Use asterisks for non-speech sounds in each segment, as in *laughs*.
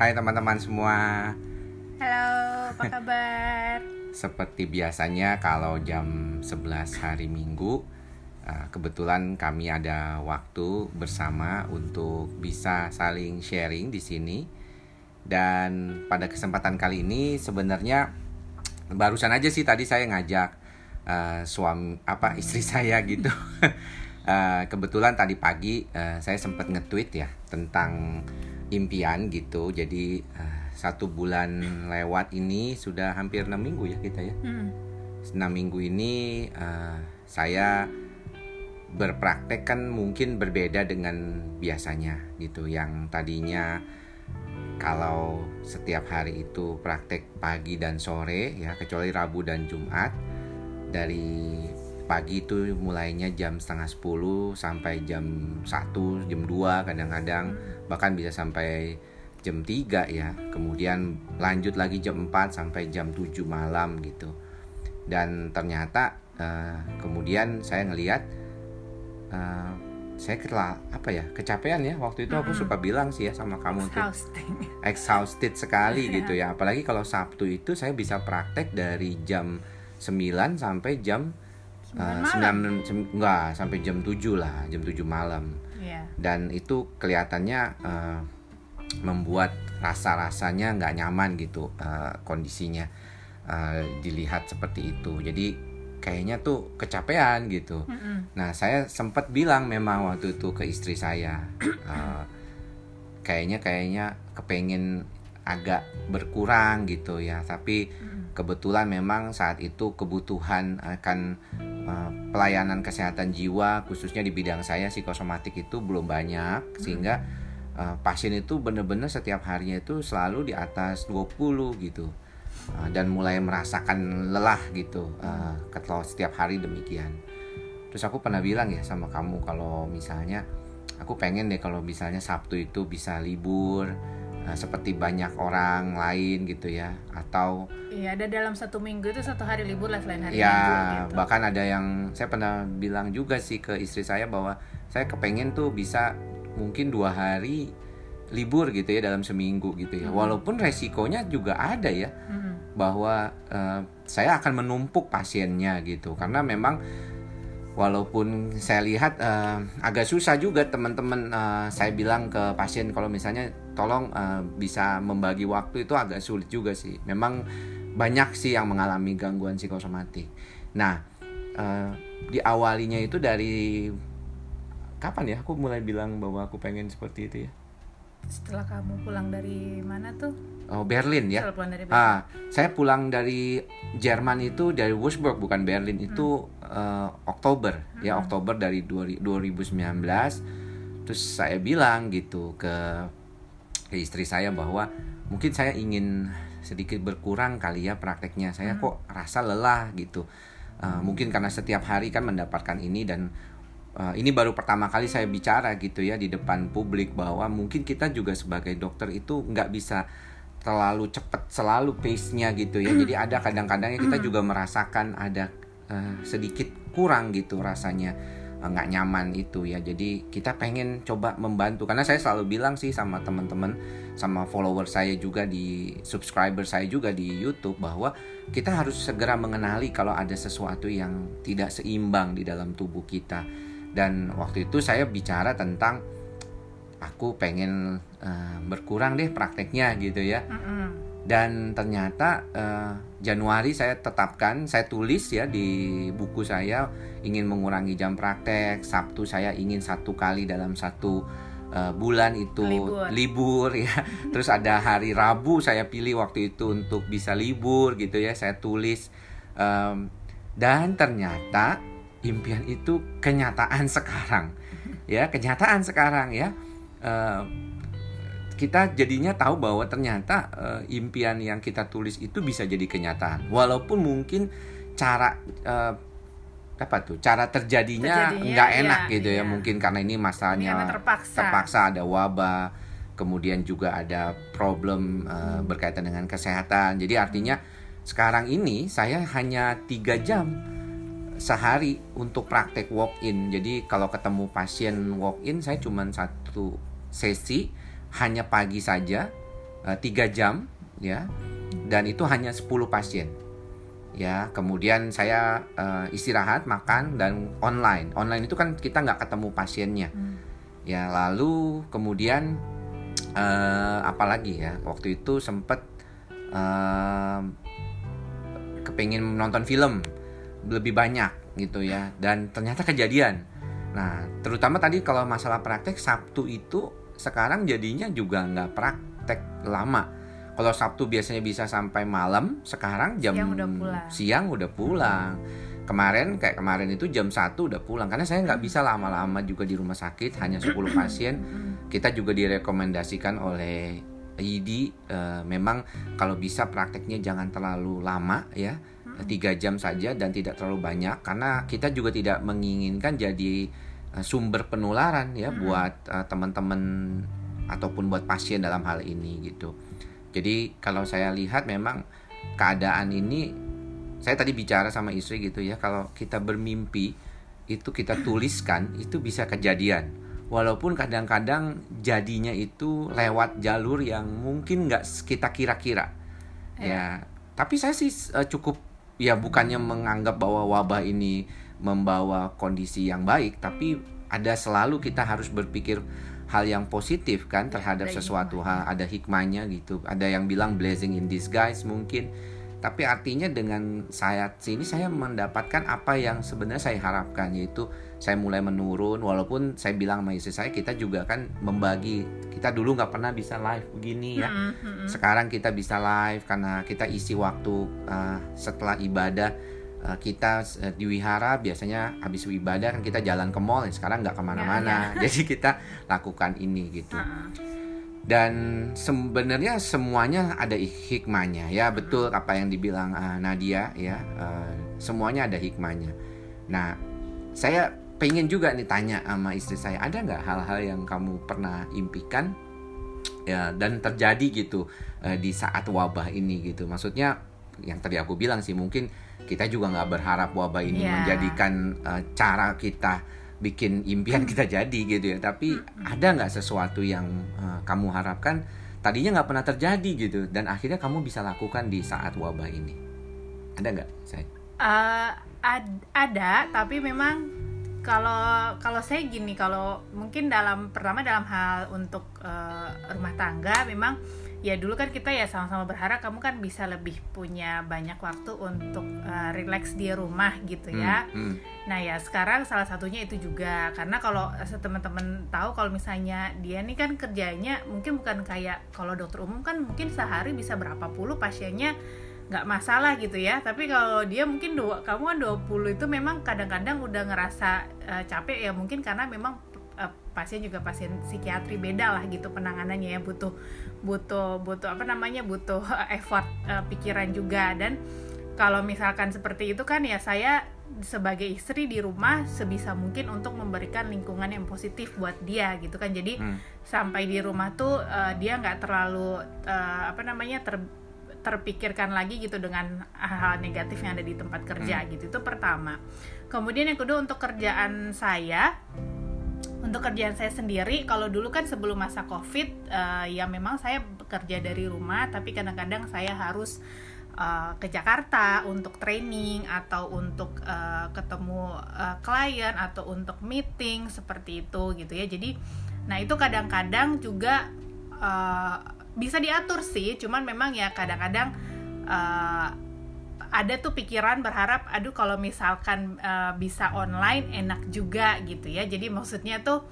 Hai teman-teman semua. Halo, apa kabar? *laughs* Seperti biasanya kalau jam 11 hari Minggu eh, kebetulan kami ada waktu bersama untuk bisa saling sharing di sini. Dan pada kesempatan kali ini sebenarnya barusan aja sih tadi saya ngajak uh, suami apa *laughs* istri saya gitu. uh, *laughs* kebetulan tadi pagi uh, saya sempat nge-tweet ya tentang impian gitu. Jadi uh, satu bulan lewat ini sudah hampir enam minggu ya kita ya. Hmm. Enam minggu ini uh, saya berpraktek kan mungkin berbeda dengan biasanya gitu. Yang tadinya kalau setiap hari itu praktek pagi dan sore ya kecuali Rabu dan Jumat dari pagi itu mulainya jam setengah 10 sampai jam 1 jam 2 kadang-kadang. Bahkan bisa sampai jam 3 ya. Kemudian lanjut lagi jam 4 sampai jam 7 malam gitu. Dan ternyata uh, kemudian saya ngelihat uh, saya kira apa ya kecapean ya waktu itu. Aku suka bilang sih ya sama kamu tuh. Exhausting. *laughs* exhausted sekali gitu ya. Apalagi kalau Sabtu itu saya bisa praktek dari jam 9 sampai jam Sembilan 9 enggak sampai jam 7 lah jam 7 malam. Iya. dan itu kelihatannya uh, membuat rasa-rasanya nggak nyaman gitu uh, kondisinya uh, dilihat seperti itu. Jadi kayaknya tuh kecapean gitu. Mm-mm. nah saya sempat bilang memang waktu itu ke istri saya uh, *clears throat* kayaknya kayaknya kepengen agak berkurang gitu ya. Tapi kebetulan memang saat itu kebutuhan akan uh, pelayanan kesehatan jiwa khususnya di bidang saya psikosomatik itu belum banyak. Sehingga uh, pasien itu benar-benar setiap harinya itu selalu di atas 20 gitu. Uh, dan mulai merasakan lelah gitu uh, kalau setiap hari demikian. Terus aku pernah bilang ya sama kamu kalau misalnya aku pengen deh kalau misalnya Sabtu itu bisa libur uh, seperti banyak orang lain gitu ya atau Iya, ada dalam satu minggu itu satu hari libur lah selain hari ya minggu gitu. bahkan ada yang saya pernah bilang juga sih ke istri saya bahwa saya kepengen tuh bisa mungkin dua hari libur gitu ya dalam seminggu gitu ya walaupun resikonya juga ada ya Mm-mm. bahwa eh, saya akan menumpuk pasiennya gitu karena memang walaupun saya lihat eh, agak susah juga teman-teman eh, saya bilang ke pasien kalau misalnya tolong eh, bisa membagi waktu itu agak sulit juga sih. Memang banyak sih yang mengalami gangguan psikosomatik. Nah eh, diawalinya itu dari kapan ya aku mulai bilang bahwa aku pengen seperti itu ya? Setelah kamu pulang dari mana tuh? Oh Berlin ya? Pulang dari Ah, saya pulang dari Jerman itu dari Wolfsburg bukan Berlin itu eh, Oktober. Ya Oktober dari 2000 2019 terus saya bilang gitu ke ke istri saya bahwa mungkin saya ingin sedikit berkurang kali ya prakteknya. Saya kok rasa lelah gitu. Eh, mungkin karena setiap hari kan mendapatkan ini dan eh, ini baru pertama kali saya bicara gitu ya di depan publik bahwa mungkin kita juga sebagai dokter itu nggak bisa terlalu cepat selalu pace-nya gitu ya. Jadi ada kadang-kadangnya kita juga merasakan ada eh, sedikit kurang gitu rasanya eh, nggak nyaman itu ya. Jadi kita pengen coba membantu karena saya selalu bilang sih sama teman-teman sama follower saya juga di subscriber saya juga di YouTube bahwa kita harus segera mengenali kalau ada sesuatu yang tidak seimbang di dalam tubuh kita. Dan waktu itu saya bicara tentang aku pengen eh, berkurang deh prakteknya gitu ya. Mm-mm. dan ternyata eh, Januari saya tetapkan saya tulis ya di buku saya ingin mengurangi jam praktek. Sabtu saya ingin satu kali dalam satu eh, bulan itu Libur. libur ya. *laughs* Terus ada hari Rabu saya pilih waktu itu untuk bisa libur gitu ya saya tulis. Em, dan ternyata impian itu kenyataan sekarang *laughs* ya kenyataan sekarang ya. Eh, kita jadinya tahu bahwa ternyata eh, impian yang kita tulis itu bisa jadi kenyataan walaupun mungkin cara eh, apa tuh cara terjadinya nggak enak iya, gitu ya iya. mungkin karena ini Ini masanya karena terpaksa. terpaksa ada wabah kemudian juga ada problem eh, berkaitan dengan kesehatan jadi artinya sekarang ini saya hanya tiga jam sehari untuk praktek walk in jadi kalau ketemu pasien walk in saya cuma satu sesi hanya pagi saja eh, tiga jam ya. Dan itu hanya 10 pasien. Ya kemudian saya eh, istirahat makan dan online. Online itu kan kita nggak ketemu pasiennya. Hmm. ya lalu kemudian eh, apalagi ya? Waktu itu sempet eh, kepingin nonton film lebih banyak gitu ya. Dan ternyata kejadian. Nah terutama tadi kalau masalah praktek Sabtu itu sekarang jadinya juga nggak praktek lama. Kalau Sabtu biasanya bisa sampai malam sekarang jam Siang udah pulang. siang udah pulang. Kemarin kayak kemarin itu jam 1 udah pulang. Karena saya nggak bisa lama-lama juga di rumah sakit hanya 10 *clears throat* pasien. Kita juga direkomendasikan oleh ID eh, memang kalau bisa prakteknya jangan terlalu lama ya. Tiga jam saja dan tidak terlalu banyak. Karena kita juga tidak menginginkan jadi eh, sumber penularan ya buat eh, teman-teman ataupun buat pasien dalam hal ini gitu. Jadi kalau saya lihat memang keadaan ini saya tadi bicara sama istri gitu ya kalau kita bermimpi itu kita tuliskan itu bisa kejadian. Walaupun kadang-kadang jadinya itu lewat jalur yang mungkin nggak kita kira-kira. Ya tapi saya sih eh, cukup ya bukannya menganggap bahwa wabah ini membawa kondisi yang baik tapi ada selalu kita harus berpikir hal yang positif kan terhadap ada sesuatu hal ada hikmahnya gitu. Ada yang bilang blessing in disguise mungkin. Tapi artinya dengan saya sini saya mendapatkan apa yang sebenarnya saya harapkan yaitu saya mulai menurun. Walaupun saya bilang sama istri saya kita juga kan membagi. Kita dulu nggak pernah bisa live begini ya. Sekarang kita bisa live karena kita isi waktu uh, setelah ibadah kita uh, di wihara biasanya habis ibadah kan kita jalan ke mall sekarang nggak ke mana-mana. *laughs* Jadi kita lakukan ini gitu. Uh-uh. dan sebenarnya semuanya ada hikmahnya ya betul apa yang dibilang uh, Nadia ya uh, semuanya ada hikmahnya. Nah saya pengen juga nih tanya sama istri saya ada nggak hal-hal yang kamu pernah impikan? Ya dan terjadi gitu uh, di saat wabah ini gitu. Maksudnya yang tadi aku bilang sih mungkin kita juga nggak berharap wabah ini Ya. menjadikan uh, cara kita bikin impian kita jadi gitu ya. Tapi ada nggak sesuatu yang uh, kamu harapkan tadinya nggak pernah terjadi gitu dan akhirnya kamu bisa lakukan di saat wabah ini? Ada nggak saya Eh, ad- ada tapi memang kalau kalau saya gini kalau mungkin dalam pertama dalam hal untuk eh, rumah tangga memang ya dulu kan kita ya sama-sama berharap kamu kan bisa lebih punya banyak waktu untuk eh, relax di rumah gitu ya. Hmm, hmm. Nah ya sekarang salah satunya itu juga. Karena kalau se- teman-teman tahu kalau misalnya dia nih kan kerjanya mungkin bukan kayak kalau dokter umum kan mungkin sehari bisa berapa puluh pasiennya nggak masalah gitu ya. Tapi kalau dia mungkin dua kamu kan 20 itu memang kadang-kadang udah ngerasa eh, capek ya mungkin karena memang eh, pasien juga pasien psikiatri beda lah gitu penanganannya ya. Butuh butuh butuh apa namanya butuh effort eh, pikiran juga. Dan kalau misalkan seperti itu kan ya saya sebagai istri di rumah sebisa mungkin untuk memberikan lingkungan yang positif buat dia gitu kan. Jadi Hmm. sampai di rumah tuh eh, dia nggak terlalu eh, apa namanya ter- terpikirkan lagi gitu dengan hal-hal negatif yang ada di tempat kerja gitu. Itu pertama. Kemudian yang kedua untuk kerjaan saya untuk kerjaan saya sendiri kalau dulu kan sebelum masa covid eh, ya memang saya bekerja dari rumah tapi kadang-kadang saya harus eh, ke Jakarta untuk training atau untuk eh, ketemu eh, klien atau untuk meeting seperti itu gitu ya. Jadi nah itu kadang-kadang juga eh, bisa diatur sih cuman memang ya kadang-kadang ada tuh pikiran berharap aduh kalau misalkan eh, bisa online enak juga gitu ya. Jadi maksudnya tuh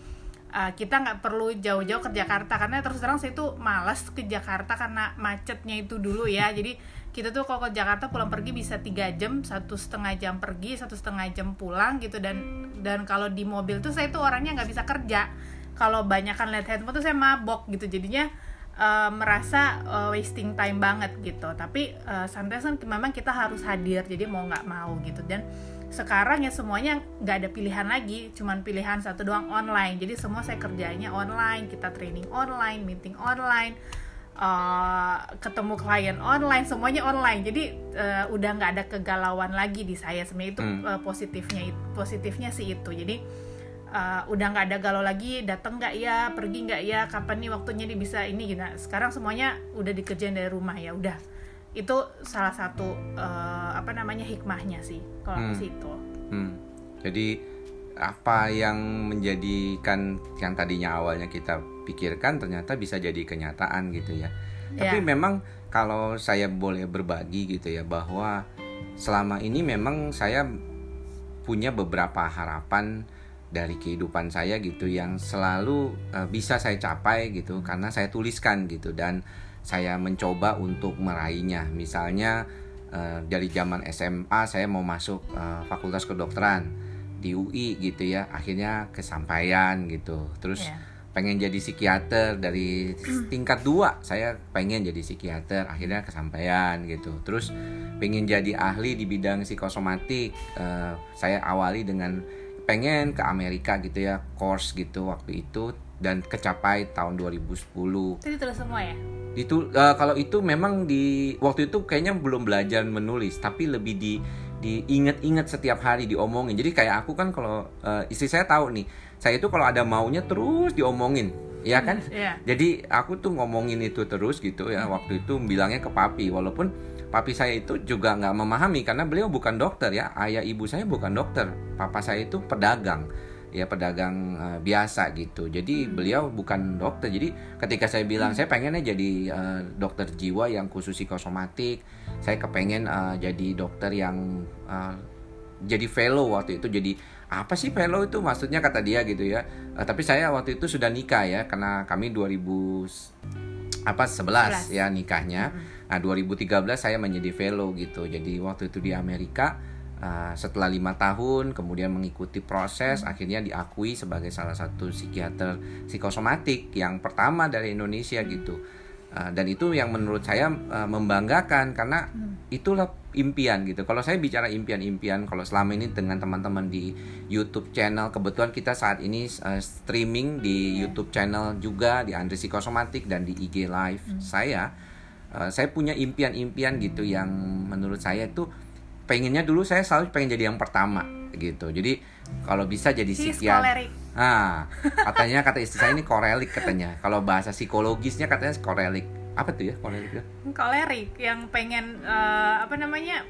eh, kita nggak perlu jauh-jauh ke Jakarta karena terus terang saya tuh malas ke Jakarta karena macetnya itu dulu ya. Jadi kita tuh kalau ke Jakarta pulang pergi bisa tiga jam satu setengah jam pergi satu setengah jam pulang gitu. Dan dan kalau di mobil tuh saya tuh orangnya nggak bisa kerja. Kalau banyak kan lihat handphone tuh saya mabok gitu. Jadinya eh, merasa eh, wasting time banget gitu. Tapi eh, sometimes kan memang kita harus hadir jadi mau nggak mau gitu. Dan sekarang ya semuanya nggak ada pilihan lagi cuman pilihan satu doang online. Jadi semua saya kerjanya online kita training online meeting online eh, ketemu klien online semuanya online. Jadi eh, udah nggak ada kegalauan lagi di saya. Sebenarnya itu Hmm. eh, positifnya positifnya sih itu. Jadi uh, udah nggak ada galau lagi datang nggak ya pergi nggak ya kapan nih waktunya dia bisa ini gitu nah, sekarang semuanya udah dikerjain dari rumah ya udah itu salah satu uh, apa namanya hikmahnya sih kalau Hmm. aku sih itu Hmm. Jadi apa yang menjadikan yang tadinya awalnya kita pikirkan ternyata bisa jadi kenyataan gitu ya. Tapi Ya. memang kalau saya boleh berbagi gitu ya bahwa selama ini memang saya punya beberapa harapan dari kehidupan saya gitu yang selalu eh, bisa saya capai gitu karena saya tuliskan gitu dan saya mencoba untuk meraihnya. Misalnya eh, dari zaman SMA saya mau masuk eh, Fakultas Kedokteran di UI gitu ya, akhirnya kesampaian gitu. Terus Ya. pengen jadi psikiater dari *clears throat* tingkat dua saya pengen jadi psikiater akhirnya kesampaian gitu terus pengen jadi ahli di bidang psikosomatik eh, saya awali dengan pengen ke Amerika gitu ya course gitu waktu itu dan kecapai tahun 2010 itu ditulis semua ya? Itu eh, kalau itu memang di waktu itu kayaknya belum belajar menulis tapi lebih di diinget-inget setiap hari diomongin. Jadi kayak aku kan kalau eh, istri saya tahu nih saya itu kalau ada maunya terus diomongin ya kan? Iya. jadi aku tuh ngomongin itu terus gitu ya waktu itu bilangnya ke papi walaupun papi saya itu juga nggak memahami karena beliau bukan dokter ya. Ayah ibu saya bukan dokter. Papa saya itu pedagang. Ya pedagang eh, biasa gitu. Jadi beliau bukan dokter. Jadi ketika saya bilang saya pengennya jadi eh, dokter jiwa yang khusus psikosomatik. Saya kepengen eh, jadi dokter yang eh, jadi fellow waktu itu. Jadi apa sih fellow itu? Maksudnya kata dia gitu ya. Eh, tapi saya waktu itu sudah nikah ya. Karena kami 2000 apa 11 ya nikahnya nah 2013 saya menjadi fellow gitu. Jadi waktu itu di Amerika eh, setelah lima tahun kemudian mengikuti proses akhirnya diakui sebagai salah satu psikiater psikosomatik yang pertama dari Indonesia gitu. Eh, dan itu yang menurut saya eh, membanggakan karena itulah impian gitu. Kalau saya bicara impian-impian, kalau selama ini dengan teman-teman di YouTube channel, kebetulan kita saat ini eh, streaming di YouTube channel juga di Andri Psikosomatik dan di IG Live saya, eh, saya punya impian-impian gitu yang menurut saya itu pengennya dulu saya selalu pengen jadi yang pertama gitu. Jadi kalau bisa jadi skolerik Ah, *laughs* katanya kata istri saya ini korelik katanya. Kalau bahasa psikologisnya katanya korelik. Apa tuh ya korelik? itu? kolerik yang pengen eh, apa namanya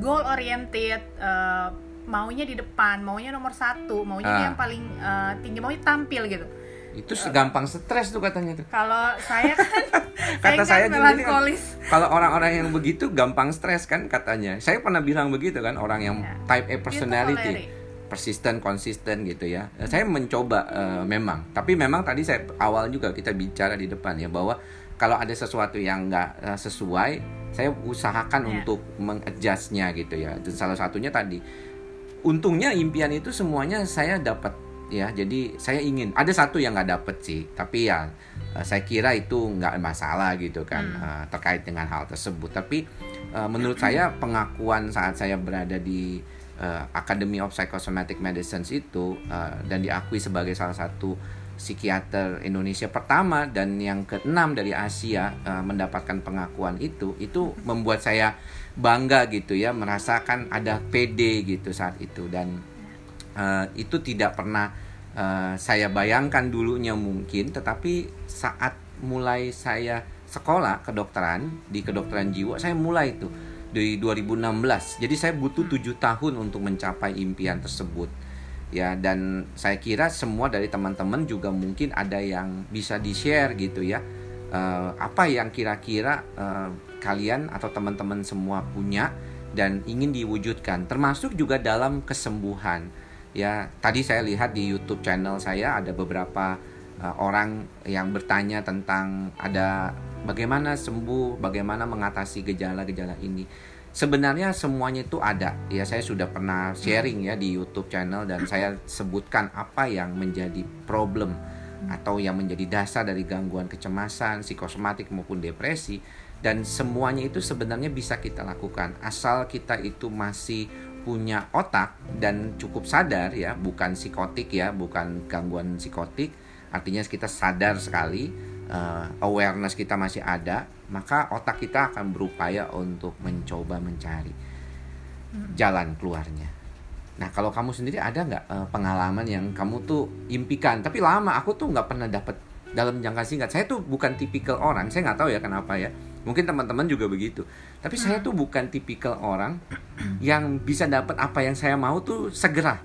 goal oriented eh, maunya di depan maunya nomor satu maunya Ah. yang paling eh, tinggi maunya tampil gitu Itu segampang stres tuh katanya tuh. kalau saya kan *laughs* Kata saya kan juga melankolis kalau orang-orang yang begitu gampang stres kan katanya. Saya pernah bilang begitu kan orang yang Ya. type A personality. kolerik. persisten konsisten gitu ya saya mencoba eh, memang tapi memang tadi saya awal juga kita bicara di depan ya bahwa kalau ada sesuatu yang nggak eh, sesuai saya usahakan Ya. untuk mengadjustnya gitu ya dan salah satunya tadi untungnya impian itu semuanya saya dapat ya jadi saya ingin ada satu yang nggak dapet sih tapi ya eh, saya kira itu nggak masalah gitu kan eh, terkait dengan hal tersebut. Tapi eh, menurut saya pengakuan saat saya berada di Academy of Psychosomatic Medicine itu dan diakui sebagai salah satu psikiater Indonesia pertama dan yang keenam dari Asia mendapatkan pengakuan itu itu membuat saya bangga gitu ya merasakan ada PD gitu saat itu. Dan eh, itu tidak pernah eh, saya bayangkan dulunya mungkin tetapi saat mulai saya sekolah kedokteran di kedokteran jiwa saya mulai itu di 2016 jadi saya butuh tujuh tahun untuk mencapai impian tersebut ya. Dan saya kira semua dari teman-teman juga mungkin ada yang bisa di share gitu ya. Eh, apa yang kira-kira eh, kalian atau teman-teman semua punya dan ingin diwujudkan. Termasuk juga dalam kesembuhan ya tadi saya lihat di YouTube channel saya ada beberapa eh, orang yang bertanya tentang ada bagaimana sembuh bagaimana mengatasi gejala-gejala ini. Sebenarnya semuanya itu ada. Ya saya sudah pernah sharing ya di YouTube channel dan saya sebutkan apa yang menjadi problem atau yang menjadi dasar dari gangguan kecemasan, psikosomatik maupun depresi. Dan semuanya itu sebenarnya bisa kita lakukan. Asal kita itu masih punya otak dan cukup sadar ya, bukan psikotik ya, bukan gangguan psikotik. Artinya kita sadar sekali, eh, awareness kita masih ada, maka otak kita akan berupaya untuk mencoba mencari jalan keluarnya. Nah kalau kamu sendiri ada nggak uh, pengalaman yang kamu tuh impikan tapi lama aku tuh nggak pernah dapat dalam jangka singkat. Saya tuh bukan tipikal orang, saya nggak tahu ya kenapa ya. Mungkin teman-teman juga begitu. Tapi hmm. saya tuh bukan tipikal orang yang bisa dapat apa yang saya mau tuh segera.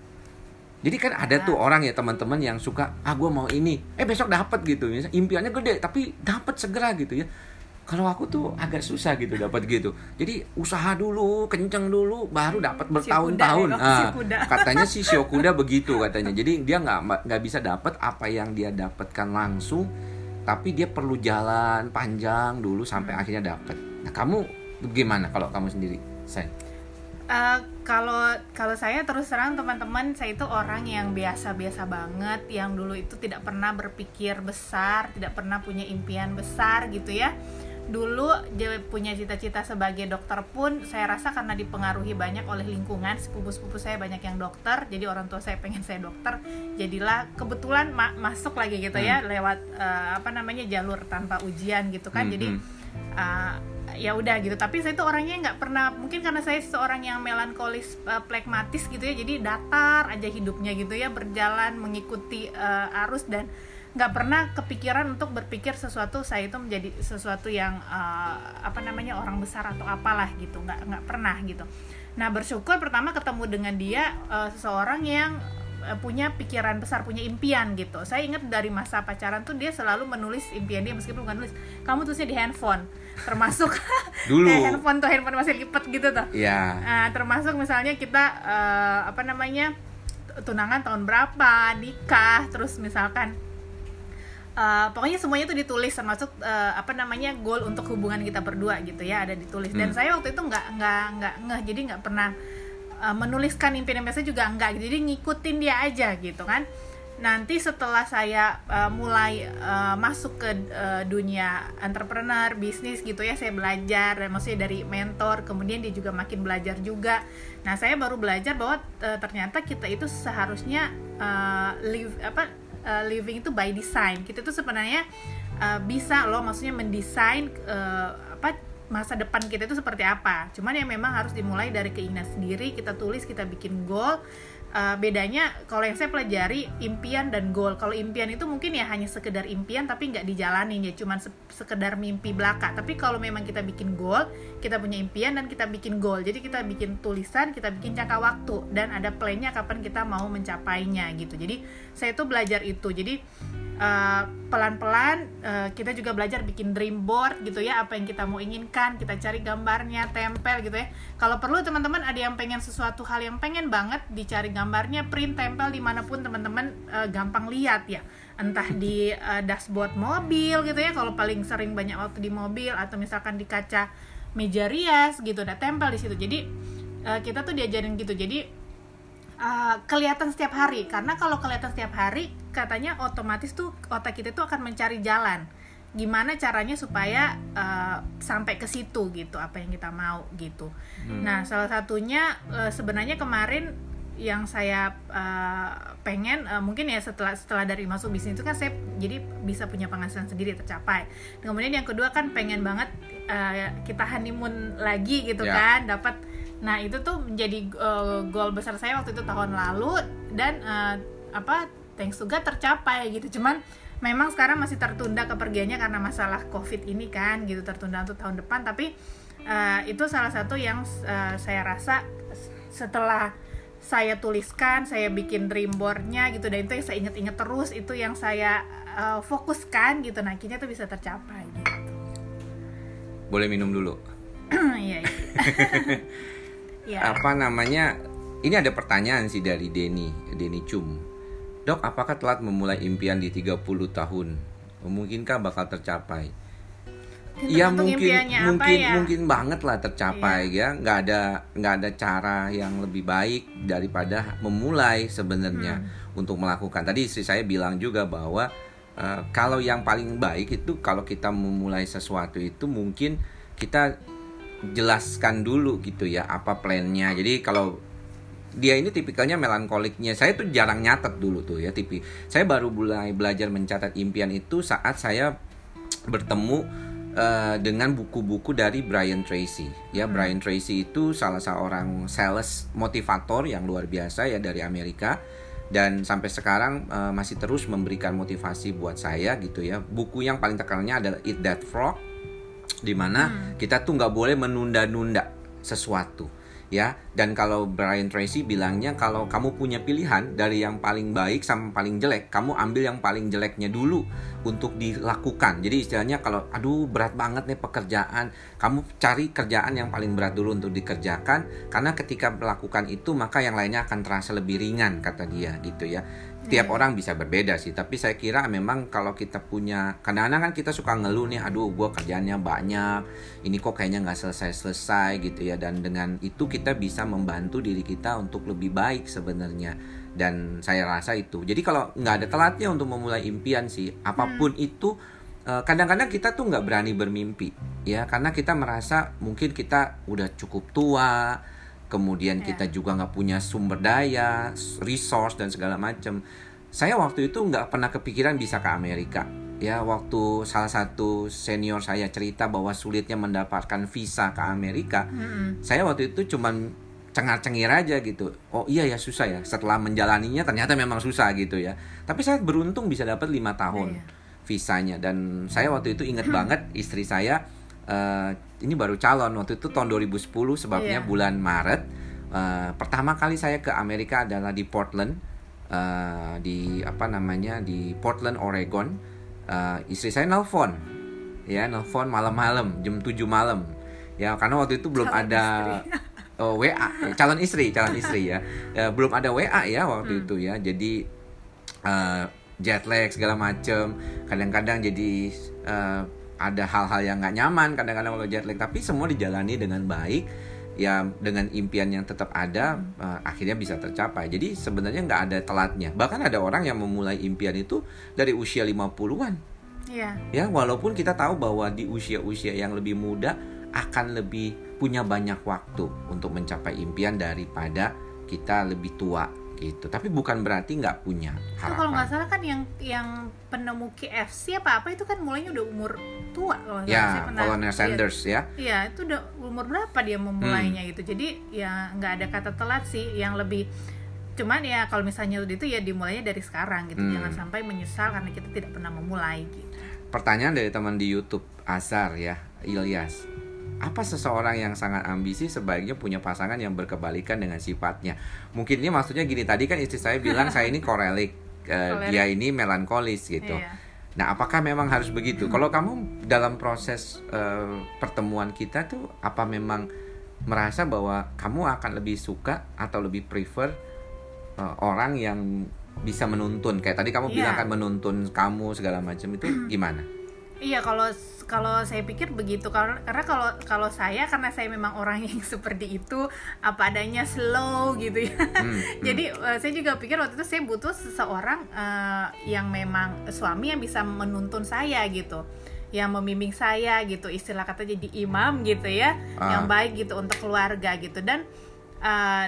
Jadi kan ada tuh orang ya teman-teman yang suka ah gue mau ini, eh besok dapat gitu. Misalnya. Impiannya gede tapi dapat segera gitu ya. Kalau aku tuh agak susah gitu dapat gitu. Jadi usaha dulu kenceng dulu baru dapat bertahun-tahun. ya, ah, katanya si kuda *laughs* begitu katanya. Jadi dia nggak nggak bisa dapat apa yang dia dapatkan langsung tapi dia perlu jalan panjang dulu sampai hmm. akhirnya dapat nah kamu gimana kalau kamu sendiri saya Uh, kalau kalau saya terus terang teman-teman saya itu orang yang biasa-biasa banget yang dulu itu tidak pernah berpikir besar tidak pernah punya impian besar gitu ya dulu dia punya cita-cita sebagai dokter pun saya rasa karena dipengaruhi banyak oleh lingkungan sepupu-sepupu saya banyak yang dokter jadi orang tua saya pengen saya dokter jadilah kebetulan ma masuk lagi gitu ya, hmm. ya lewat uh, apa namanya jalur tanpa ujian gitu kan hmm. jadi uh, ya udah gitu tapi saya itu orangnya nggak pernah mungkin karena saya seorang yang melankolis uh, plekmatis gitu ya jadi datar aja hidupnya gitu ya berjalan mengikuti uh, arus dan nggak pernah kepikiran untuk berpikir sesuatu saya itu menjadi sesuatu yang uh, apa namanya orang besar atau apalah gitu. Nggak nggak pernah gitu. Nah bersyukur pertama ketemu dengan dia uh, seseorang yang uh, punya pikiran besar punya impian gitu. Saya ingat dari masa pacaran tuh dia selalu menulis impian dia meskipun bukan nulis. Kamu tulisnya di handphone. Termasuk *laughs* dulu. *laughs* Handphone tuh handphone masih lipet gitu tuh. Ya nah, termasuk misalnya kita uh, apa namanya tunangan tahun berapa nikah terus misalkan uh, pokoknya semuanya itu ditulis termasuk uh, apa namanya goal untuk hubungan kita berdua gitu ya ada ditulis. Dan hmm. saya waktu itu nggak nggak nggak ngeh jadi nggak pernah uh, menuliskan impian impian saya juga enggak jadi ngikutin dia aja gitu kan. Nanti setelah saya uh, mulai uh, masuk ke uh, dunia entrepreneur bisnis gitu ya saya belajar dan maksudnya dari mentor kemudian dia juga makin belajar juga. Nah saya baru belajar bahwa uh, ternyata kita itu seharusnya uh, live apa uh, living itu by design. Kita tuh sebenarnya uh, bisa loh maksudnya mendesain uh, apa masa depan kita itu seperti apa. Cuman ya memang harus dimulai dari keinginan sendiri kita tulis kita bikin goal uh, bedanya kalau yang saya pelajari impian dan goal. Kalau impian itu mungkin ya hanya sekedar impian tapi nggak dijalanin ya cuman se sekedar mimpi belaka. Tapi kalau memang kita bikin goal kita punya impian dan kita bikin goal. Jadi kita bikin tulisan kita bikin jangka waktu dan ada plannya kapan kita mau mencapainya gitu. Jadi saya tuh belajar itu. Jadi Eh, pelan-pelan uh, kita juga belajar bikin dream board gitu ya apa yang kita mau inginkan kita cari gambarnya tempel gitu ya. Kalau perlu teman-teman ada yang pengen sesuatu hal yang pengen banget dicari gambarnya print tempel di mana pun teman-teman uh, gampang lihat ya. Entah di uh, dashboard mobil gitu ya kalau paling sering banyak waktu di mobil atau misalkan di kaca meja rias gitu ada tempel di situ. Jadi uh, kita tuh diajarin gitu. Jadi uh, kelihatan setiap hari karena kalau kelihatan setiap hari katanya otomatis tuh otak kita tuh akan mencari jalan gimana caranya supaya uh, sampai ke situ gitu apa yang kita mau gitu hmm. nah salah satunya uh, sebenarnya kemarin yang saya uh, pengen uh, mungkin ya setelah setelah dari masuk bisnis itu kan saya jadi bisa punya penghasilan sendiri tercapai. kemudian yang kedua kan pengen banget uh, kita honeymoon lagi gitu yeah. kan, dapat. Nah itu tuh menjadi uh, goal besar saya waktu itu tahun lalu dan uh, apa thanks to God tercapai gitu. Cuman memang sekarang masih tertunda kepergiannya karena masalah covid ini kan gitu. Tertunda untuk tahun depan. Tapi uh, itu salah satu yang uh, saya rasa setelah saya tuliskan saya bikin dream boardnya gitu dan itu yang saya inget-inget terus itu yang saya uh, fokuskan gitu. Nah akhirnya itu bisa tercapai gitu. Boleh minum dulu? *clears throat* Iya, *laughs* ya. apa namanya ini ada pertanyaan sih dari Denny Denny Cum Dok, apakah telat memulai impian di 30 tahun? Memungkinkah bakal tercapai? Iya mungkin mungkin ya? mungkin banget lah tercapai iya. ya nggak ada nggak ada cara yang lebih baik daripada memulai sebenarnya hmm. untuk melakukan tadi istri saya bilang juga bahwa uh, kalau yang paling baik itu kalau kita memulai sesuatu itu mungkin kita jelaskan dulu gitu ya apa plannya jadi kalau dia ini tipikalnya melankoliknya. Saya tuh jarang nyatet dulu tuh ya tipi. Saya baru mulai belajar mencatat impian itu saat saya bertemu uh, dengan buku-buku dari Brian Tracy. Ya, Hmm. Brian Tracy itu salah seorang sales motivator yang luar biasa ya dari Amerika dan sampai sekarang uh, masih terus memberikan motivasi buat saya gitu ya. Buku yang paling terkenalnya adalah Eat That Frog di mana kita tuh nggak boleh menunda-nunda sesuatu ya. Dan kalau Brian Tracy bilangnya kalau kamu punya pilihan dari yang paling baik sama paling jelek kamu ambil yang paling jeleknya dulu untuk dilakukan. Jadi istilahnya kalau aduh berat banget nih pekerjaan. Kamu cari kerjaan yang paling berat dulu untuk dikerjakan karena ketika melakukan itu maka yang lainnya akan terasa lebih ringan kata dia gitu ya tiap orang bisa berbeda sih tapi saya kira memang kalau kita punya kadang-kadang kan kita suka ngeluh nih aduh gue kerjaannya banyak ini kok kayaknya nggak selesai-selesai gitu ya. Dan dengan itu kita bisa membantu diri kita untuk lebih baik sebenarnya. Dan saya rasa itu. Jadi kalau nggak ada telatnya untuk memulai impian sih apa pun itu eh, kadang-kadang kita tuh nggak berani bermimpi ya. Karena kita merasa mungkin kita udah cukup tua kemudian Ya. kita juga nggak punya sumber daya, resource dan segala macam. Saya waktu itu nggak pernah kepikiran bisa ke Amerika. Ya waktu salah satu senior saya cerita bahwa sulitnya mendapatkan visa ke Amerika, Mm-mm. saya waktu itu cuman cengar-cengir aja gitu. Oh iya ya susah ya. Setelah menjalaninya ternyata memang susah gitu ya. Tapi saya beruntung bisa dapat lima tahun Iya. visanya dan saya waktu itu inget banget istri saya eh, ini baru calon. Waktu itu tahun 2010 sebabnya Iya. bulan Maret Eh, pertama kali saya ke Amerika adalah di Portland eh, di apa namanya di Portland Oregon. Eh, istri saya nelfon. Ya nelfon malam-malam jam 7 malam. Ya karena waktu itu belum Calon ada *laughs* oh, WA calon istri calon istri ya. Eh, belum ada WA ya waktu itu ya. Jadi eh, jet lag segala macem. Kadang-kadang jadi eh, ada hal-hal yang nggak nyaman kadang-kadang kalau jet lag. Tapi semua dijalani dengan baik ya dengan impian yang tetap ada eh, akhirnya bisa tercapai. Jadi sebenarnya nggak ada telatnya. Bahkan ada orang yang memulai impian itu dari usia 50-an Iya. ya walaupun kita tahu bahwa di usia-usia yang lebih muda akan lebih punya banyak waktu untuk mencapai impian daripada kita lebih tua gitu tapi bukan berarti nggak punya Itu kalau nggak harapan salah kan yang yang penemu KFC apa apa itu kan mulainya udah umur tua kalau ya Colonel. Sanders ya Iya, itu udah umur berapa dia memulainya Hmm. gitu. Jadi ya nggak ada kata telat sih, yang lebih cuman ya kalau misalnya itu ya dimulainya dari sekarang gitu. Hmm. Jangan sampai menyesal karena kita tidak pernah memulai gitu. pertanyaan dari teman di YouTube Azhar ya Ilyas apa seseorang yang sangat ambisi sebaiknya punya pasangan yang berkebalikan dengan sifatnya mungkin ini maksudnya gini tadi kan istri saya bilang saya ini korelik Kolerik. dia ini melankolis gitu Iya. Nah, apakah memang harus begitu? Kalau kamu dalam proses eh, pertemuan kita tuh, apa memang merasa bahwa kamu akan lebih suka atau lebih prefer eh, orang yang bisa menuntun? Kayak tadi kamu Iya. bilang kan menuntun kamu segala macam itu gimana? Iya, kalau kalau saya pikir begitu karena kalau kalau saya karena saya memang orang yang *laughs* seperti itu apa adanya slow gitu ya. Hmm, *laughs* Jadi eh, saya juga pikir waktu itu saya butuh seseorang eh, yang memang suami yang bisa menuntun saya gitu yang membimbing saya gitu istilah kata jadi imam gitu ya Ah. yang baik gitu untuk keluarga gitu dan eh,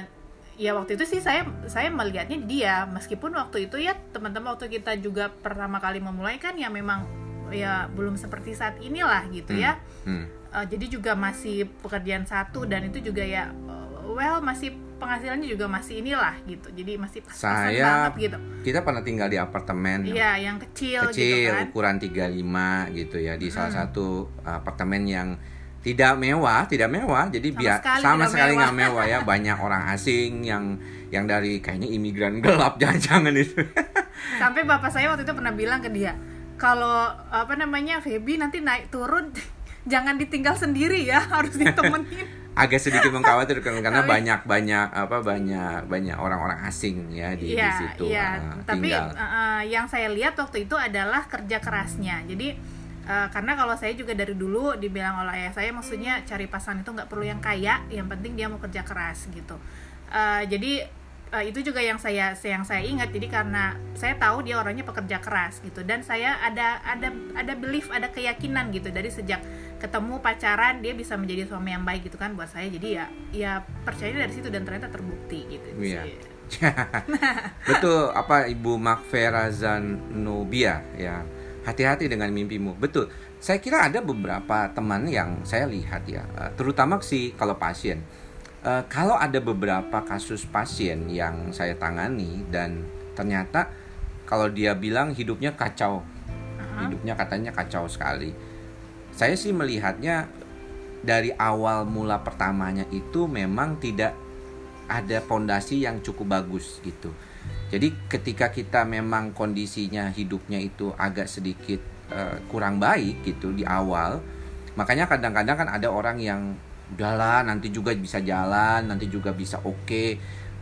ya waktu itu sih saya saya melihatnya dia meskipun waktu itu ya teman-teman waktu kita juga pertama kali memulai kan ya memang ya belum seperti saat inilah gitu Hmm. ya Hmm. Uh, jadi juga masih pekerjaan satu dan itu juga ya uh, well masih penghasilannya juga masih inilah gitu jadi masih pas-pasan Saya banget gitu Kita pernah tinggal di apartemen yang iya yang kecil, gitu kecil, kan ukuran 35 gitu ya di salah satu apartemen yang tidak mewah, tidak mewah. Jadi Sama biar sekali sama sekali mewah. nggak mewah ya. *laughs* Banyak orang asing yang yang dari kayaknya imigran gelap *laughs* jangan-jangan itu. sampai bapak saya waktu itu pernah bilang ke dia kalau apa namanya Feby nanti naik turun *laughs* jangan ditinggal sendiri ya *laughs* harus ditemenin *laughs* Agak sedikit mengkhawatirkan karena Tapi- banyak banyak apa banyak banyak orang-orang asing ya di, di Iya, situ iya. uh, Tapi tinggal. uh, uh, yang saya lihat waktu itu adalah kerja kerasnya. Jadi uh, karena kalau saya juga dari dulu dibilang oleh ayah saya, maksudnya cari pasangan itu nggak perlu yang kaya, yang penting dia mau kerja keras gitu. Uh, jadi uh, itu juga yang saya yang saya ingat. Jadi karena saya tahu dia orangnya pekerja keras gitu, dan saya ada ada ada belief, ada keyakinan gitu dari sejak ketemu pacaran dia bisa menjadi suami yang baik gitu kan buat saya. Jadi ya ya percaya dari situ dan ternyata terbukti gitu. Iya. sih. *laughs* Betul apa Ibu Makfera Zanobia ya. Hati-hati dengan mimpimu. Betul. saya kira ada beberapa teman yang saya lihat ya, uh, terutama sih kalau pasien. Uh, kalau ada beberapa kasus pasien yang saya tangani dan ternyata kalau dia bilang hidupnya kacau, hidupnya katanya kacau sekali. Saya sih melihatnya dari awal mula pertamanya itu memang tidak ada fondasi yang cukup bagus gitu. Jadi ketika kita memang kondisinya hidupnya itu agak sedikit uh, kurang baik gitu di awal, makanya kadang-kadang kan ada orang yang jalan nanti juga bisa jalan, nanti juga bisa oke, okay.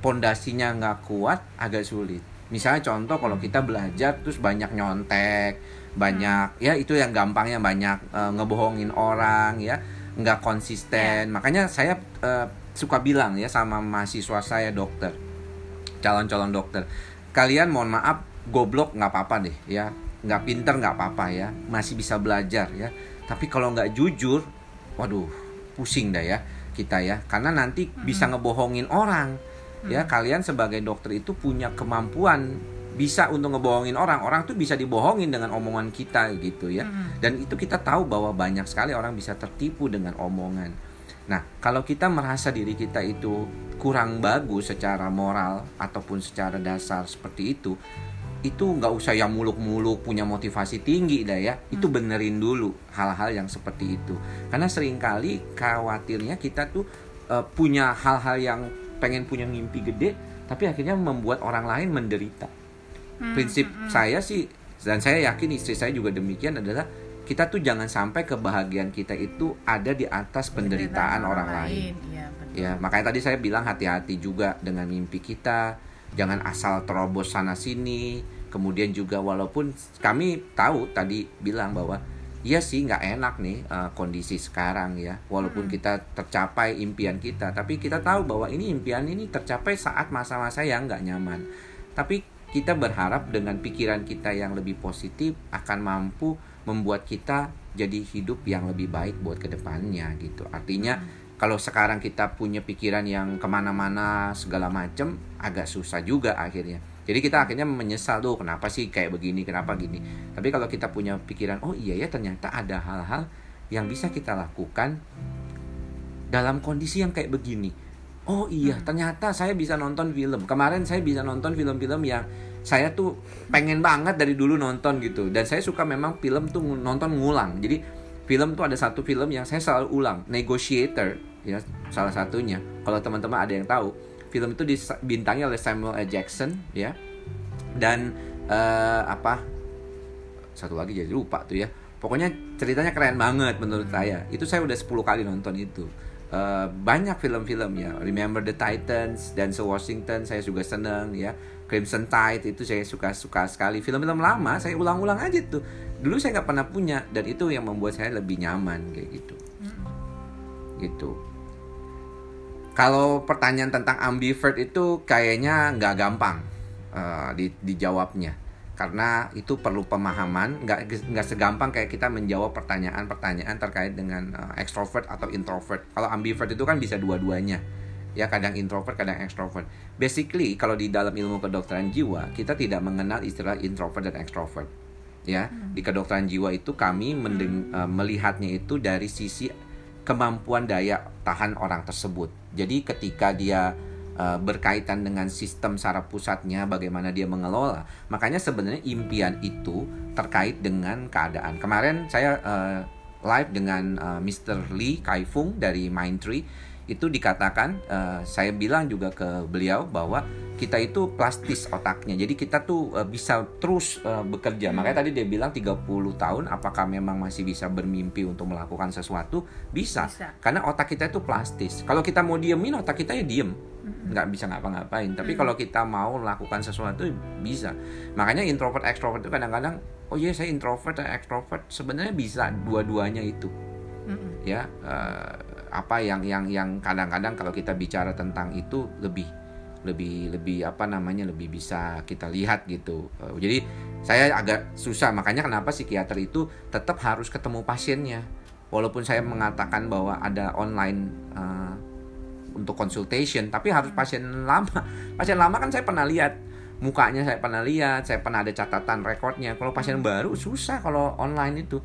pondasinya nggak kuat agak sulit. Misalnya contoh kalau kita belajar terus banyak nyontek, banyak ya itu yang gampangnya banyak uh, ngebohongin orang ya, nggak konsisten. Yeah. Makanya saya uh, suka bilang ya sama mahasiswa saya dokter calon-calon dokter kalian mohon maaf goblok nggak apa-apa deh ya nggak pinter nggak apa-apa ya masih bisa belajar ya tapi kalau nggak jujur waduh pusing dah ya kita ya. Karena nanti bisa ngebohongin orang. Ya kalian sebagai dokter itu punya kemampuan bisa untuk ngebohongin orang. Orang tuh bisa dibohongin dengan omongan kita gitu ya. Dan itu kita tahu bahwa banyak sekali orang bisa tertipu dengan omongan. Nah, kalau kita merasa diri kita itu kurang bagus secara moral ataupun secara dasar seperti itu, itu nggak usah yang muluk-muluk punya motivasi tinggi dah ya. Itu hmm. benerin dulu hal-hal yang seperti itu. Karena sering kali khawatirnya kita tuh uh, punya hal-hal yang pengen punya mimpi gede, tapi akhirnya membuat orang lain menderita. Hmm, Prinsip hmm, saya sih dan saya yakin istri saya juga demikian adalah kita tuh jangan sampai kebahagiaan kita itu ada di atas penderitaan, orang, orang lain. lain. Ya, ya, makanya tadi saya bilang hati-hati juga dengan mimpi kita, jangan asal terobos sana sini. Kemudian juga walaupun kami tahu tadi bilang bahwa iya sih nggak enak nih uh, kondisi sekarang ya, walaupun hmm. kita tercapai impian kita, tapi kita tahu bahwa ini impian ini tercapai saat masa-masa yang nggak nyaman. Tapi kita berharap dengan pikiran kita yang lebih positif akan mampu membuat kita jadi hidup yang lebih baik buat ke depannya gitu artinya hmm. kalau sekarang kita punya pikiran yang ke mana-mana segala macem agak susah juga akhirnya jadi kita akhirnya menyesal tuh kenapa sih kayak begini kenapa gini? Tapi kalau kita punya pikiran oh iya ya ternyata ada hal-hal yang bisa kita lakukan dalam kondisi yang kayak begini. Oh iya hmm. ternyata saya bisa nonton film. Kemarin saya bisa nonton film-film yang saya tuh pengen banget dari dulu nonton gitu. Dan saya suka memang film tuh nonton ngulang. Jadi film tuh ada satu film yang saya selalu ulang Negotiator ya salah satunya. Kalau teman-teman ada yang tahu film itu dibintangi oleh Samuel L. Jackson ya. Dan uh, apa satu lagi jadi lupa tuh ya. Pokoknya ceritanya keren banget menurut saya. Itu saya udah 10 kali nonton itu. Uh, banyak film-film ya. Remember the Titans dan So Washington saya juga seneng ya. Crimson Tide itu saya suka suka sekali. Film-film lama saya ulang-ulang aja tuh. Dulu saya nggak pernah punya dan itu yang membuat saya lebih nyaman kayak gitu. Gitu kalau pertanyaan tentang ambivert itu kayaknya nggak gampang uh, di, dijawabnya. Karena itu perlu pemahaman nggak nggak segampang kayak kita menjawab pertanyaan-pertanyaan terkait dengan uh, extrovert atau introvert. Kalau ambivert itu kan bisa dua-duanya. Ya kadang introvert kadang extrovert. Basically kalau di dalam ilmu kedokteran jiwa kita tidak mengenal istilah introvert dan extrovert. Ya hmm. di kedokteran jiwa itu kami mendeng, uh, melihatnya itu dari sisi kemampuan daya tahan orang tersebut jadi ketika dia uh, berkaitan dengan sistem saraf pusatnya, bagaimana dia mengelola. Makanya sebenarnya impian itu terkait dengan keadaan. Kemarin saya uh, live dengan uh, Mr. Lee Kaifung dari Mindtree itu dikatakan uh, saya bilang juga ke beliau bahwa kita itu plastis otaknya. Jadi kita tuh uh, bisa terus uh, bekerja. Hmm. Makanya tadi dia bilang 30 tahun apakah memang masih bisa bermimpi untuk melakukan sesuatu? Bisa. bisa. Karena otak kita itu plastis. Kalau kita mau diemin otak kita ya diem. Hmm. nggak bisa ngapa-ngapain. Tapi hmm. kalau kita mau melakukan sesuatu bisa. Makanya introvert extrovert itu kadang-kadang oh iya saya introvert dan extrovert sebenarnya bisa dua-duanya itu. Hmm. Ya uh, apa yang yang yang kadang-kadang kalau kita bicara tentang itu lebih lebih lebih apa namanya lebih bisa kita lihat gitu. Uh, jadi saya agak susah. Makanya kenapa psikiater itu tetap harus ketemu pasiennya. Walaupun saya mengatakan bahwa ada online uh, untuk consultation tapi harus pasien lama. *laughs* Pasien lama kan saya pernah lihat. Mukanya saya pernah lihat saya pernah ada catatan rekornya kalau pasien baru susah kalau online itu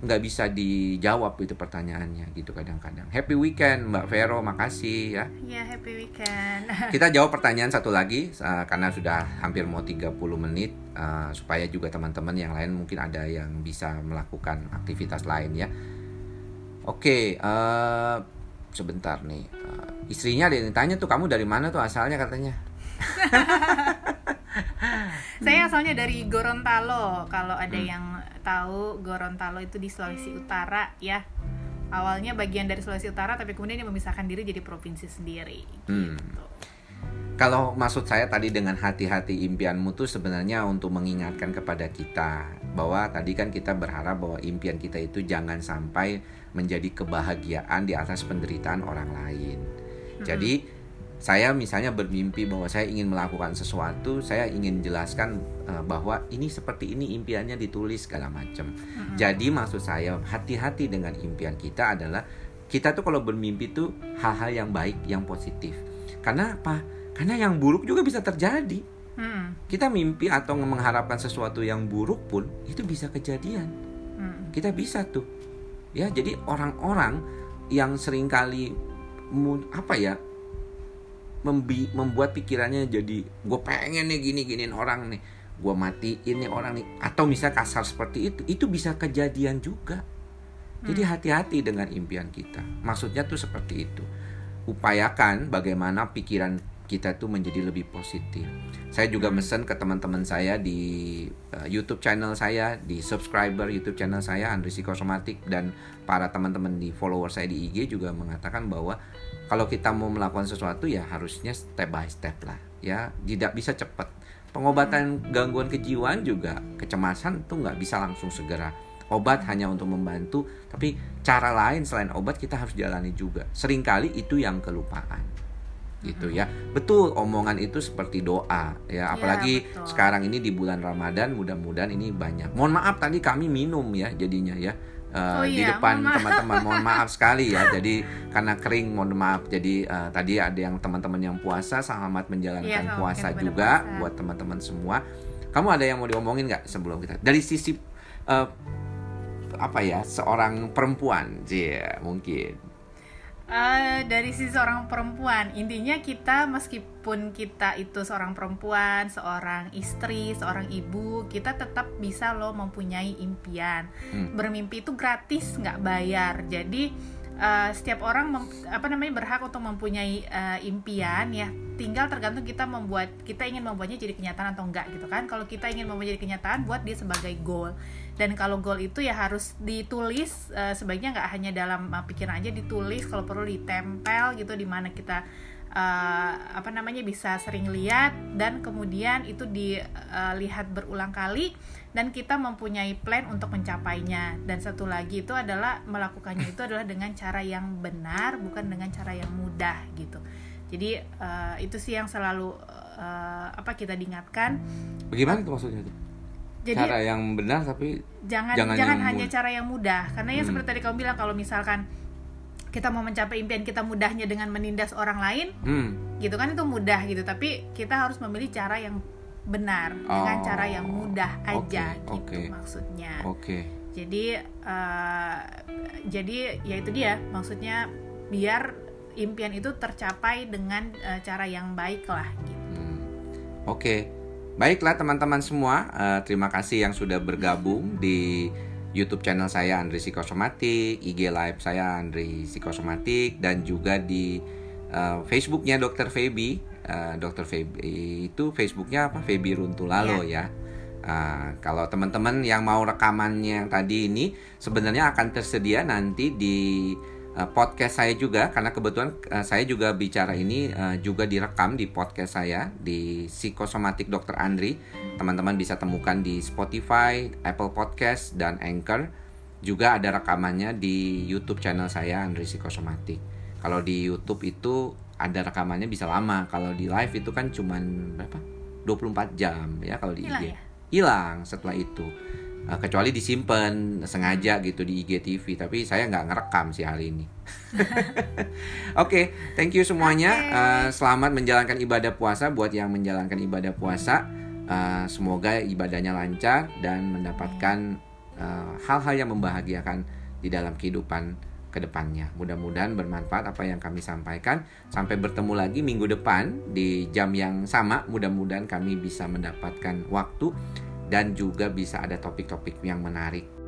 nggak bisa dijawab itu pertanyaannya gitu kadang-kadang. Happy weekend Mbak Vero, makasih ya. Ya, happy weekend. *laughs* Kita jawab pertanyaan satu lagi uh, karena sudah hampir mau 30 menit uh, supaya juga teman-teman yang lain mungkin ada yang bisa melakukan aktivitas lain ya. Oke, uh, sebentar nih. Uh, istrinya ada yang tanya tuh kamu dari mana tuh asalnya katanya. *laughs* *laughs* Saya asalnya dari Gorontalo. Kalau ada Hmm. yang tahu Gorontalo itu di Sulawesi Utara ya. Awalnya bagian dari Sulawesi Utara tapi kemudian dia memisahkan diri jadi provinsi sendiri Hmm. gitu. Kalau maksud saya tadi dengan hati-hati impianmu tuh sebenarnya untuk mengingatkan kepada kita bahwa tadi kan kita berharap bahwa impian kita itu jangan sampai menjadi kebahagiaan di atas penderitaan orang lain. Jadi saya misalnya bermimpi bahwa saya ingin melakukan sesuatu, saya ingin jelaskan eh, bahwa ini seperti ini impiannya ditulis segala macam. Jadi maksud saya hati-hati dengan impian kita adalah kita tuh kalau bermimpi tuh hal-hal yang baik, yang positif. Karena apa? Karena yang buruk juga bisa terjadi. Hmm, Kita mimpi atau mengharapkan sesuatu yang buruk pun itu bisa kejadian. hmm, Kita bisa tuh. Ya, jadi orang-orang yang sering kali apa ya? Membi- membuat pikirannya jadi gue pengen nih gini giniin orang nih gue matiin nih orang nih. Atau bisa kasar seperti itu itu bisa kejadian juga. Jadi hati-hati dengan impian kita. Maksudnya tuh seperti itu. Upayakan bagaimana pikiran kita tuh menjadi lebih positif. Saya juga mesen ke teman-teman saya di uh, YouTube channel saya di subscriber YouTube channel saya Andri Psikosomatik dan para teman-teman di follower saya di IG juga mengatakan bahwa kalau kita mau melakukan sesuatu ya harusnya step by step lah ya. Tidak bisa cepat. Pengobatan gangguan kejiwaan juga kecemasan tuh nggak bisa langsung segera. Obat hanya untuk membantu tapi cara lain selain obat kita harus jalani juga. Seringkali itu yang kelupaan gitu ya. Betul omongan itu seperti doa ya. Apalagi betul. sekarang ini di bulan Ramadan mudah-mudahan ini banyak. Mohon maaf tadi kami minum ya jadinya ya Eh, Oh di iya, depan teman-teman. *laughs* Mohon maaf sekali ya jadi karena kering mohon maaf. Jadi eh, tadi ada yang teman-teman yang puasa selamat menjalankan Iya, puasa juga puasa. buat teman-teman semua. Kamu ada yang mau diomongin nggak sebelum kita? Dari sisi eh, apa ya seorang perempuan sih mungkin Eh, dari sisi seorang perempuan, intinya kita meskipun kita itu seorang perempuan, seorang istri, seorang ibu, kita tetap bisa loh mempunyai impian. Hmm. Bermimpi itu gratis, nggak bayar. Jadi eh, setiap orang mem- apa namanya berhak untuk mempunyai eh, impian ya. Tinggal tergantung kita membuat kita ingin membuatnya jadi kenyataan atau enggak gitu kan. Kalau kita ingin membuat jadi kenyataan, buat dia sebagai goal. Dan kalau goal itu ya harus ditulis eh, sebaiknya nggak hanya dalam eh, pikiran aja ditulis, kalau perlu ditempel gitu di mana kita eh, apa namanya bisa sering lihat dan kemudian itu dilihat berulang kali dan kita mempunyai plan untuk mencapainya. Dan satu lagi itu adalah melakukannya itu adalah dengan cara yang benar bukan dengan cara yang mudah gitu. Jadi eh, itu sih yang selalu eh, apa kita diingatkan. Bagaimana itu maksudnya jadi cara yang benar tapi jangan Jangan jangan, yang hanya mud- cara yang mudah. Karena ya Hmm. seperti tadi kamu bilang kalau misalkan kita mau mencapai impian kita mudahnya dengan menindas orang lain hmm, gitu kan itu mudah gitu. Tapi kita harus memilih cara yang benar dengan Oh, cara yang mudah aja oke, gitu oke. maksudnya. Oke. Jadi eh, jadi ya itu dia. Maksudnya biar impian itu tercapai dengan eh, cara yang baik lah gitu. Hmm. Oke, baiklah teman-teman semua, eh, terima kasih yang sudah bergabung di YouTube channel saya Andri Psikosomatik, IG live saya Andri Psikosomatik, dan juga di eh, Facebooknya Dr. Feby. Eh, Dr. Feby itu Facebooknya apa? Feby Runtulalo ya. Ah, kalau teman-teman yang mau rekamannya yang tadi ini sebenarnya akan tersedia nanti di uh, podcast saya juga karena kebetulan uh, saya juga bicara ini uh, juga direkam di podcast saya di Psikosomatik Dr. Andri. Teman-teman bisa temukan di Spotify, Apple Podcast dan Anchor. Juga ada rekamannya di YouTube channel saya Andri Psikosomatik. Kalau di YouTube itu ada rekamannya bisa lama. Kalau di live itu kan cuman berapa? 24 jam ya kalau di Hilang IG. ya? Hilang setelah itu. Uh, kecuali disimpan sengaja gitu di IGTV tapi saya nggak ngerekam sih hari ini. *laughs* Oke, thank you semuanya. Oke. Uh, selamat menjalankan ibadah puasa buat yang menjalankan ibadah puasa. Uh, semoga ibadahnya lancar dan mendapatkan eh, hal-hal yang membahagiakan di dalam kehidupan ke depannya. Mudah-mudahan bermanfaat apa yang kami sampaikan. Sampai bertemu lagi minggu depan di jam yang sama. Mudah-mudahan kami bisa mendapatkan waktu dan juga bisa ada topik-topik yang menarik